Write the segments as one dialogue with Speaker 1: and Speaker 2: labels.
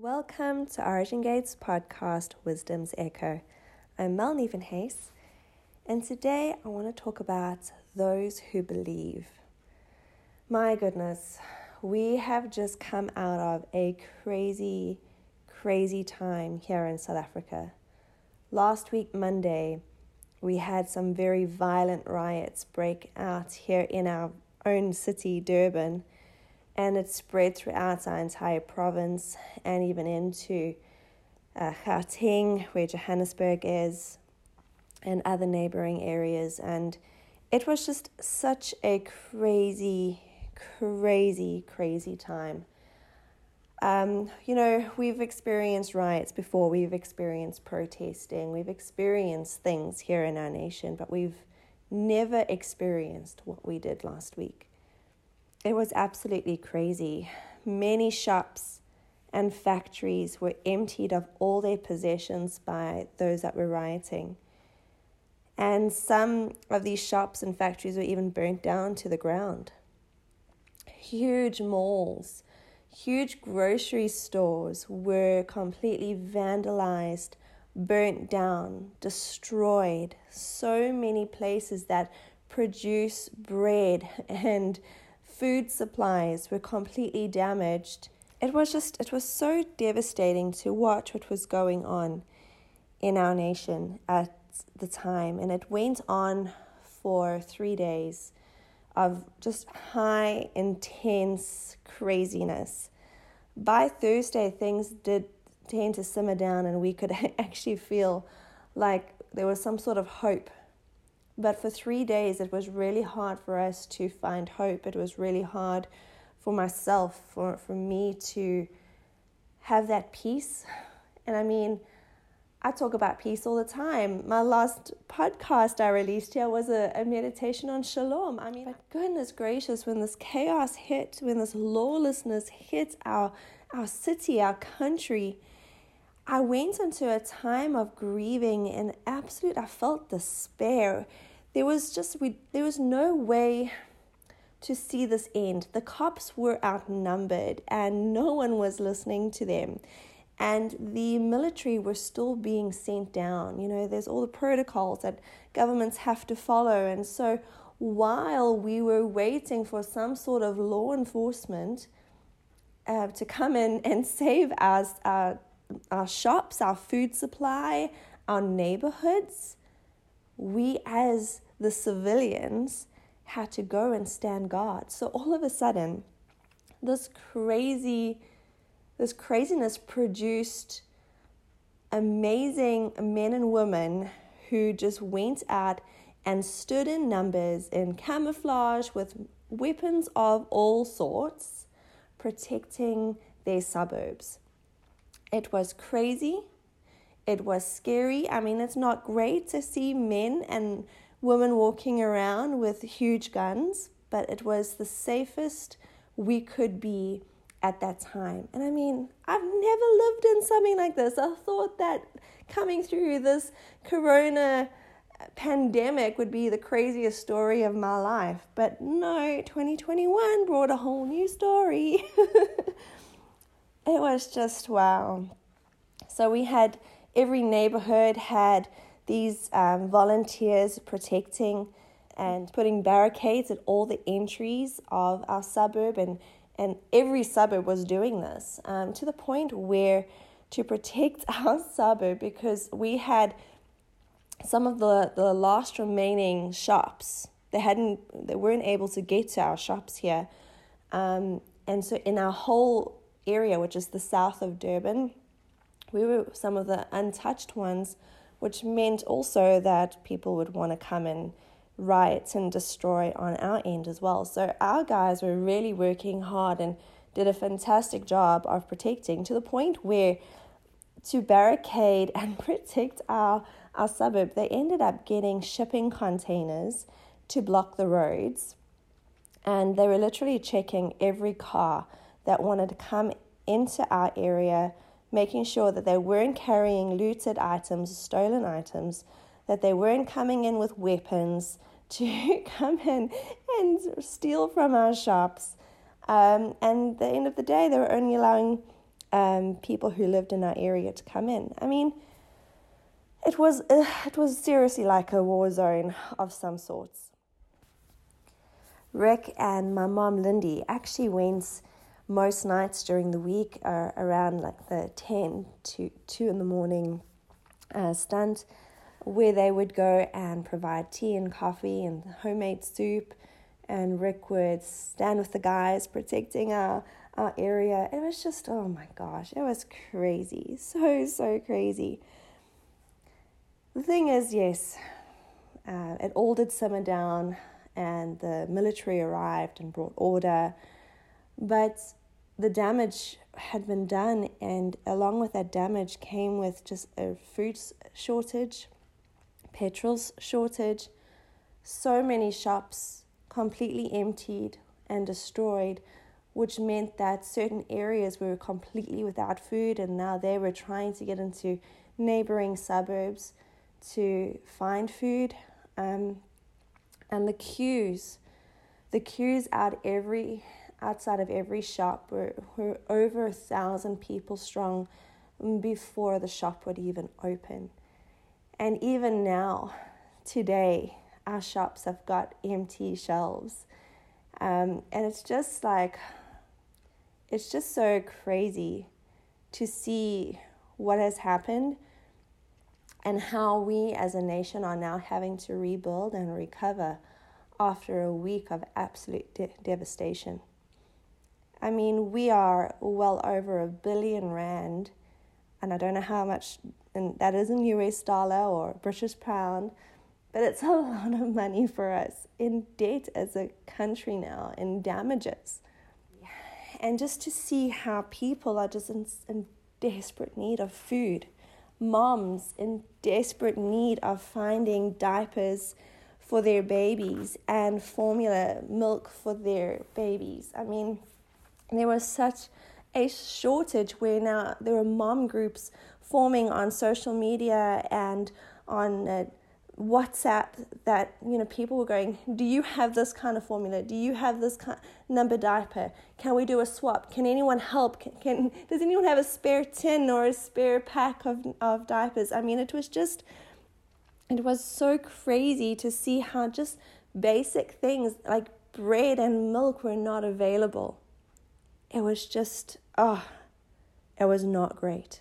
Speaker 1: Welcome to Origin Gates podcast, Wisdom's Echo. I'm Mel Nevenhace, and today I want to talk about those who believe. My goodness, we have just come out of a crazy, crazy time here in South Africa. Last week, Monday, we had some very violent riots break out here in our own city, Durban and it spread throughout our entire province and even into uh, Gauteng, where Johannesburg is, and other neighboring areas. And it was just such a crazy, crazy, crazy time. Um, you know, we've experienced riots before, we've experienced protesting, we've experienced things here in our nation, but we've never experienced what we did last week. It was absolutely crazy. Many shops and factories were emptied of all their possessions by those that were rioting. And some of these shops and factories were even burnt down to the ground. Huge malls, huge grocery stores were completely vandalized, burnt down, destroyed. So many places that produce bread and food supplies were completely damaged. It was just, it was so devastating to watch what was going on in our nation at the time. And it went on for three days of just high, intense craziness. By Thursday, things did tend to simmer down, and we could actually feel like there was some sort of hope but for three days, it was really hard for us to find hope. It was really hard for myself, for, for me to have that peace. And I mean, I talk about peace all the time. My last podcast I released here was a, a meditation on shalom. I mean, but goodness gracious, when this chaos hit, when this lawlessness hit our, our city, our country, I went into a time of grieving and absolute, I felt despair there was just we there was no way to see this end. The cops were outnumbered and no one was listening to them. And the military were still being sent down. You know, there's all the protocols that governments have to follow. And so while we were waiting for some sort of law enforcement uh, to come in and save us, our, our shops, our food supply, our neighborhoods, we as the civilians had to go and stand guard. So all of a sudden, this crazy, this craziness produced amazing men and women who just went out and stood in numbers in camouflage with weapons of all sorts, protecting their suburbs. It was crazy. It was scary. I mean, it's not great to see men and women walking around with huge guns, but it was the safest we could be at that time. And I mean, I've never lived in something like this. I thought that coming through this corona pandemic would be the craziest story of my life. But no, 2021 brought a whole new story. it was just wow. So we had every neighborhood had these um, volunteers protecting and putting barricades at all the entries of our suburb and and every suburb was doing this um, to the point where to protect our suburb because we had some of the, the last remaining shops they hadn't they weren't able to get to our shops here. Um, and so in our whole area which is the south of durban we were some of the untouched ones, which meant also that people would want to come and riot and destroy on our end as well. So our guys were really working hard and did a fantastic job of protecting to the point where to barricade and protect our our suburb, they ended up getting shipping containers to block the roads. And they were literally checking every car that wanted to come into our area making sure that they weren't carrying looted items, stolen items, that they weren't coming in with weapons to come in and steal from our shops. Um, and at the end of the day, they were only allowing um, people who lived in our area to come in. I mean, it was uh, it was seriously like a war zone of some sorts. Rick and my mom Lindy actually went most nights during the week are around like the 10 to 2 in the morning uh, stunt where they would go and provide tea and coffee and homemade soup and Rick would stand with the guys protecting our, our area. It was just, oh my gosh, it was crazy. So, so crazy. The thing is, yes, uh, it all did simmer down and the military arrived and brought order. But the damage had been done, and along with that damage came with just a food shortage, petrol shortage, so many shops completely emptied and destroyed, which meant that certain areas were completely without food, and now they were trying to get into neighboring suburbs to find food. Um, and the queues, the queues out every outside of every shop were, were over a thousand people strong before the shop would even open. And even now, today, our shops have got empty shelves. Um, and it's just like, it's just so crazy to see what has happened and how we as a nation are now having to rebuild and recover after a week of absolute de- devastation. I mean, we are well over a billion rand, and I don't know how much, and that is in US dollar or British pound, but it's a lot of money for us in debt as a country now, in damages. And just to see how people are just in, in desperate need of food, moms in desperate need of finding diapers for their babies and formula milk for their babies. I mean, there was such a shortage where now there are mom groups forming on social media and on uh, WhatsApp that you know people were going, do you have this kind of formula? Do you have this kind number diaper? Can we do a swap? Can anyone help? Can, can does anyone have a spare tin or a spare pack of of diapers? I mean, it was just it was so crazy to see how just basic things like bread and milk were not available it was just, oh, it was not great.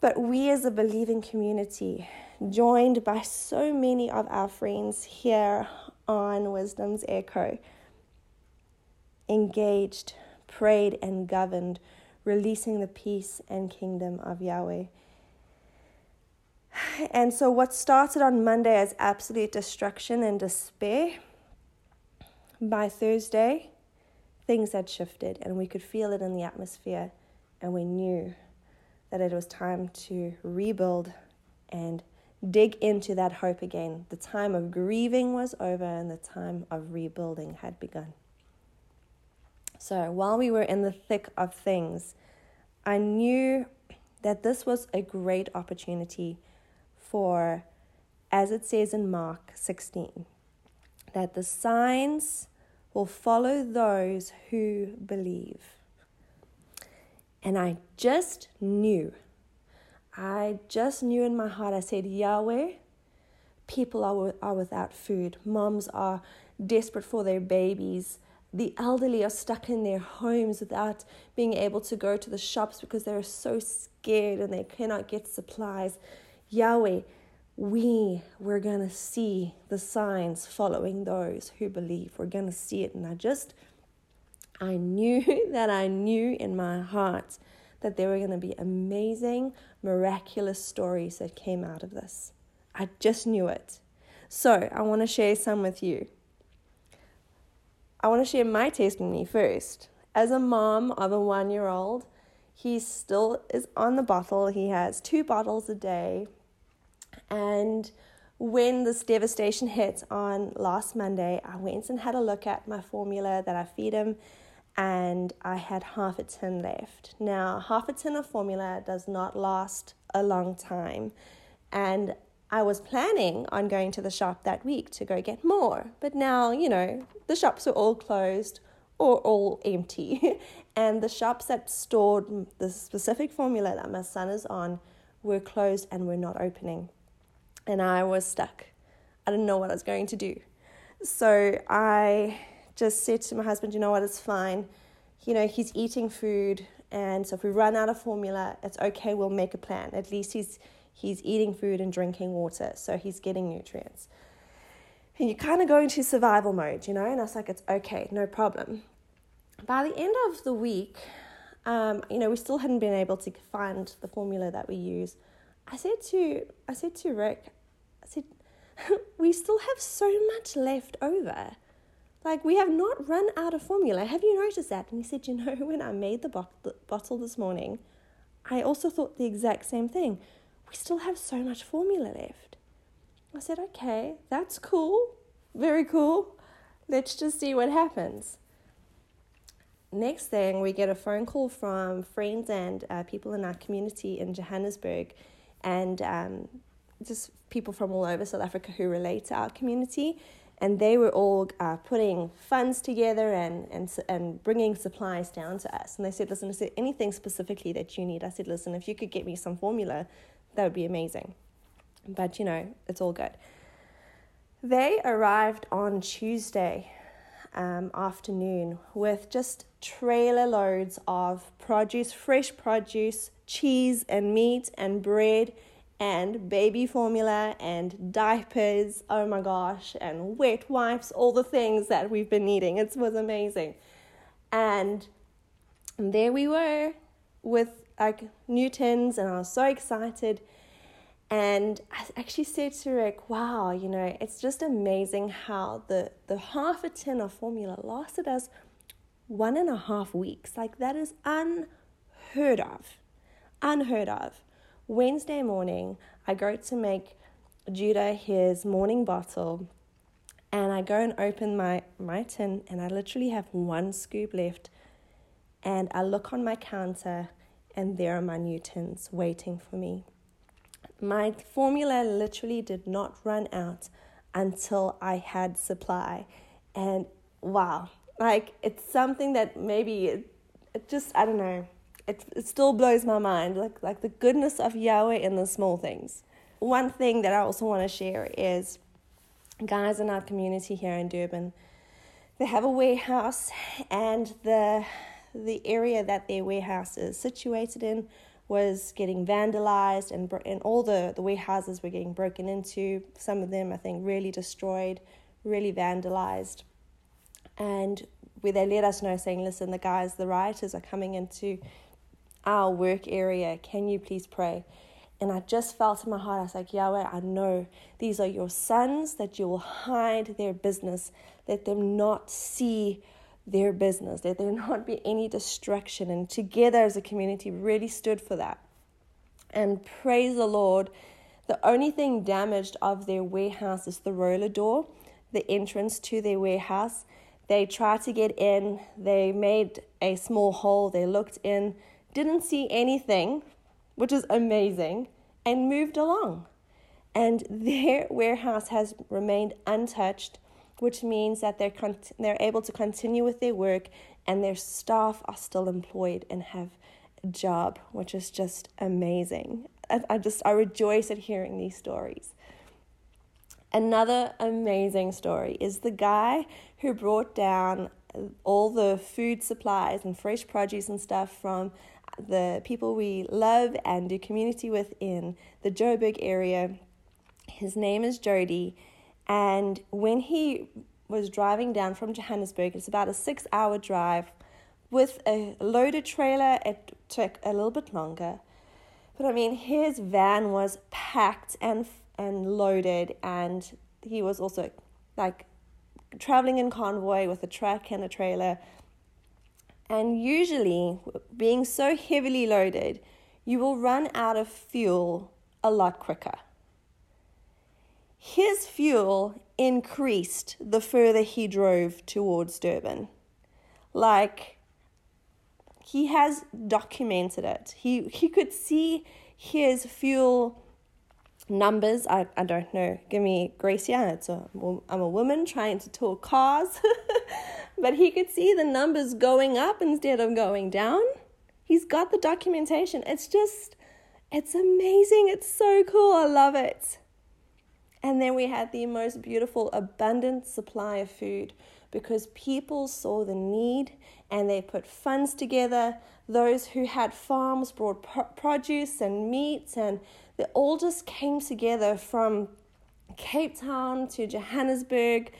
Speaker 1: But we as a believing community, joined by so many of our friends here on Wisdom's Echo, engaged, prayed, and governed, releasing the peace and kingdom of Yahweh. And so, what started on Monday as absolute destruction and despair, by Thursday, things had shifted and we could feel it in the atmosphere and we knew that it was time to rebuild and dig into that hope again. The time of grieving was over and the time of rebuilding had begun. So while we were in the thick of things, I knew that this was a great opportunity for, as it says in Mark 16, that the signs will follow those who believe. And I just knew, I just knew in my heart, I said, Yahweh, people are, are without food. Moms are desperate for their babies. The elderly are stuck in their homes without being able to go to the shops because they're so scared and they cannot get supplies. Yahweh, we we're going to see the signs following those who believe. We're going to see it. And i just i knew that i knew in my heart that there were going to be amazing miraculous stories that came out of this. I just knew it. So i want to share some with you. I want to share my testimony first. As a mom of a one year old he still is on the bottle. He has two bottles a day and when this devastation hit on last Monday, I went and had a look at my formula that I feed him, and I had half a tin left. Now, half a tin of formula does not last a long time, and I was planning on going to the shop that week to go get more, but now, you know, the shops are all closed, or all empty. and the shops that stored the specific formula that my son is on were closed and were not opening. And I was stuck. I didn't know what I was going to do. So I just said to my husband, you know what, it's fine. You know, he's eating food. And so if we run out of formula, it's okay, we'll make a plan. At least he's he's eating food and drinking water, so he's getting nutrients. And you kind of go into survival mode, you know, and I was like, it's okay, no problem. By the end of the week, um, you know, we still hadn't been able to find the formula that we use. I said to I said to Rick, I said, we still have so much left over. Like we have not run out of formula. Have you noticed that? And he said, you know, when I made the, bo- the bottle this morning, I also thought the exact same thing. We still have so much formula left. I said, okay, that's cool, very cool. Let's just see what happens next thing, we get a phone call from friends and uh, people in our community in Johannesburg, and um, just people from all over South Africa who relate to our community. And they were all uh, putting funds together and, and, and bringing supplies down to us. And they said, Listen, is there anything specifically that you need? I said, Listen, if you could get me some formula, that would be amazing. But, you know, it's all good. They arrived on Tuesday um, afternoon with just trailer loads of produce, fresh produce, cheese and meat and bread and baby formula and diapers. Oh my gosh, and wet wipes, all the things that we've been needing. It was amazing. And there we were with like new tins, and I was so excited. And I actually said to Rick, wow, you know, it's just amazing how the, the half a tin of formula lasted us one and a half weeks. Like, that is unheard of. Unheard of. Wednesday morning, I go to make Judah his morning bottle, and I go and open my, my tin, and I literally have one scoop left. And I look on my counter, and there are my new tins waiting for me. My formula literally did not run out until I had supply. And wow, like it's something that maybe it, it just, I don't know, it, it still blows my mind. Like, like the goodness of Yahweh in the small things. One thing that I also want to share is guys in our community here in Durban, they have a warehouse and the the area that their warehouse is situated in was getting vandalized and, and all the, the warehouses were getting broken into. Some of them, I think, really destroyed, really vandalized. And where they let us know, saying, listen, the guys, the rioters are coming into our work area. Can you please pray? And I just felt in my heart, I was like, Yahweh, I know these are your sons, that you will hide their business, let them not see their business, Let there not be any distraction. And together as a community, really stood for that. And praise the Lord, the only thing damaged of their warehouse is the roller door, the entrance to their warehouse. They tried to get in, they made a small hole, they looked in, didn't see anything, which is amazing, and moved along. And their warehouse has remained untouched which means that they're, con- they're able to continue with their work and their staff are still employed and have a job, which is just amazing. I, I just, I rejoice at hearing these stories. Another amazing story is the guy who brought down all the food supplies and fresh produce and stuff from the people we love and do community with in the Joburg area. His name is Jody and when he was driving down from Johannesburg, it's about a six hour drive with a loaded trailer, it took a little bit longer. But I mean, his van was packed and and loaded, and he was also like traveling in convoy with a truck and a trailer. And usually, being so heavily loaded, you will run out of fuel a lot quicker his fuel increased the further he drove towards Durban. Like, he has documented it. He, he could see his fuel numbers. I, I don't know. Give me grace Yeah, It's a, I'm a woman trying to talk cars. but he could see the numbers going up instead of going down. He's got the documentation. It's just, it's amazing. It's so cool. I love it. And then we had the most beautiful, abundant supply of food because people saw the need and they put funds together. Those who had farms brought produce and meat, and they all just came together from Cape Town to Johannesburg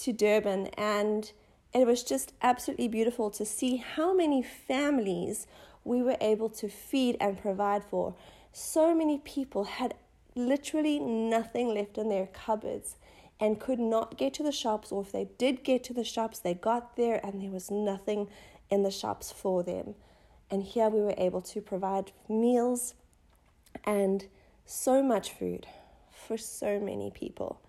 Speaker 1: to Durban. And it was just absolutely beautiful to see how many families we were able to feed and provide for. So many people had literally nothing left in their cupboards and could not get to the shops, or if they did get to the shops, they got there and there was nothing in the shops for them. And here we were able to provide meals and so much food for so many people.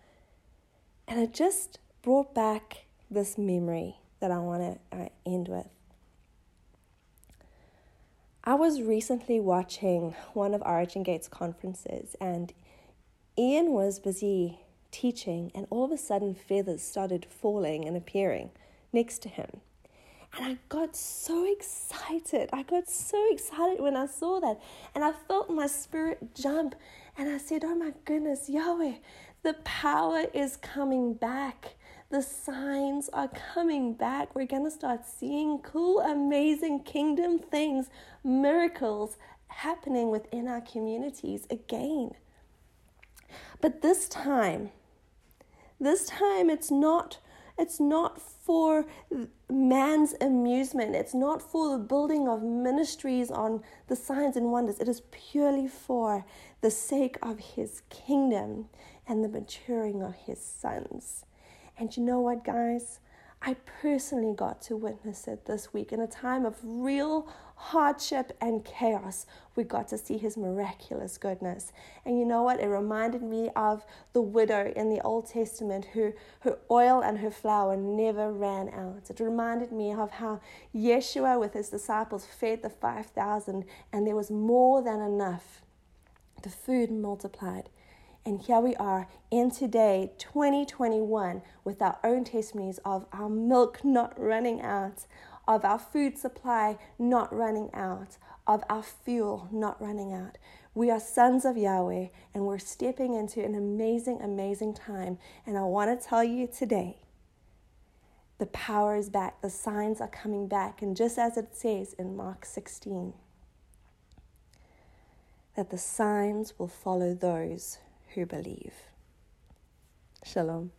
Speaker 1: And it just brought back this memory that I want to uh, end with. I was recently watching one of Origin Gate's conferences, and Ian was busy teaching, and all of a sudden, feathers started falling and appearing next to him. And I got so excited. I got so excited when I saw that. And I felt my spirit jump. And I said, Oh my goodness, Yahweh, the power is coming back. The signs are coming back. We're going to start seeing cool, amazing kingdom things, miracles happening within our communities again. But this time, this time it's not it's not for man's amusement. It's not for the building of ministries on the signs and wonders. It is purely for the sake of his kingdom and the maturing of his sons. And you know what, guys? I personally got to witness it this week in a time of real hardship and chaos. We got to see his miraculous goodness. And you know what? It reminded me of the widow in the Old Testament who her oil and her flour never ran out. It reminded me of how Yeshua with his disciples fed the 5,000 and there was more than enough. The food multiplied. And here we are in today, 2021, with our own testimonies of our milk not running out, of our food supply not running out, of our fuel not running out. We are sons of Yahweh and we're stepping into an amazing, amazing time. And I want to tell you today the power is back, the signs are coming back. And just as it says in Mark 16, that the signs will follow those who believe. Shalom.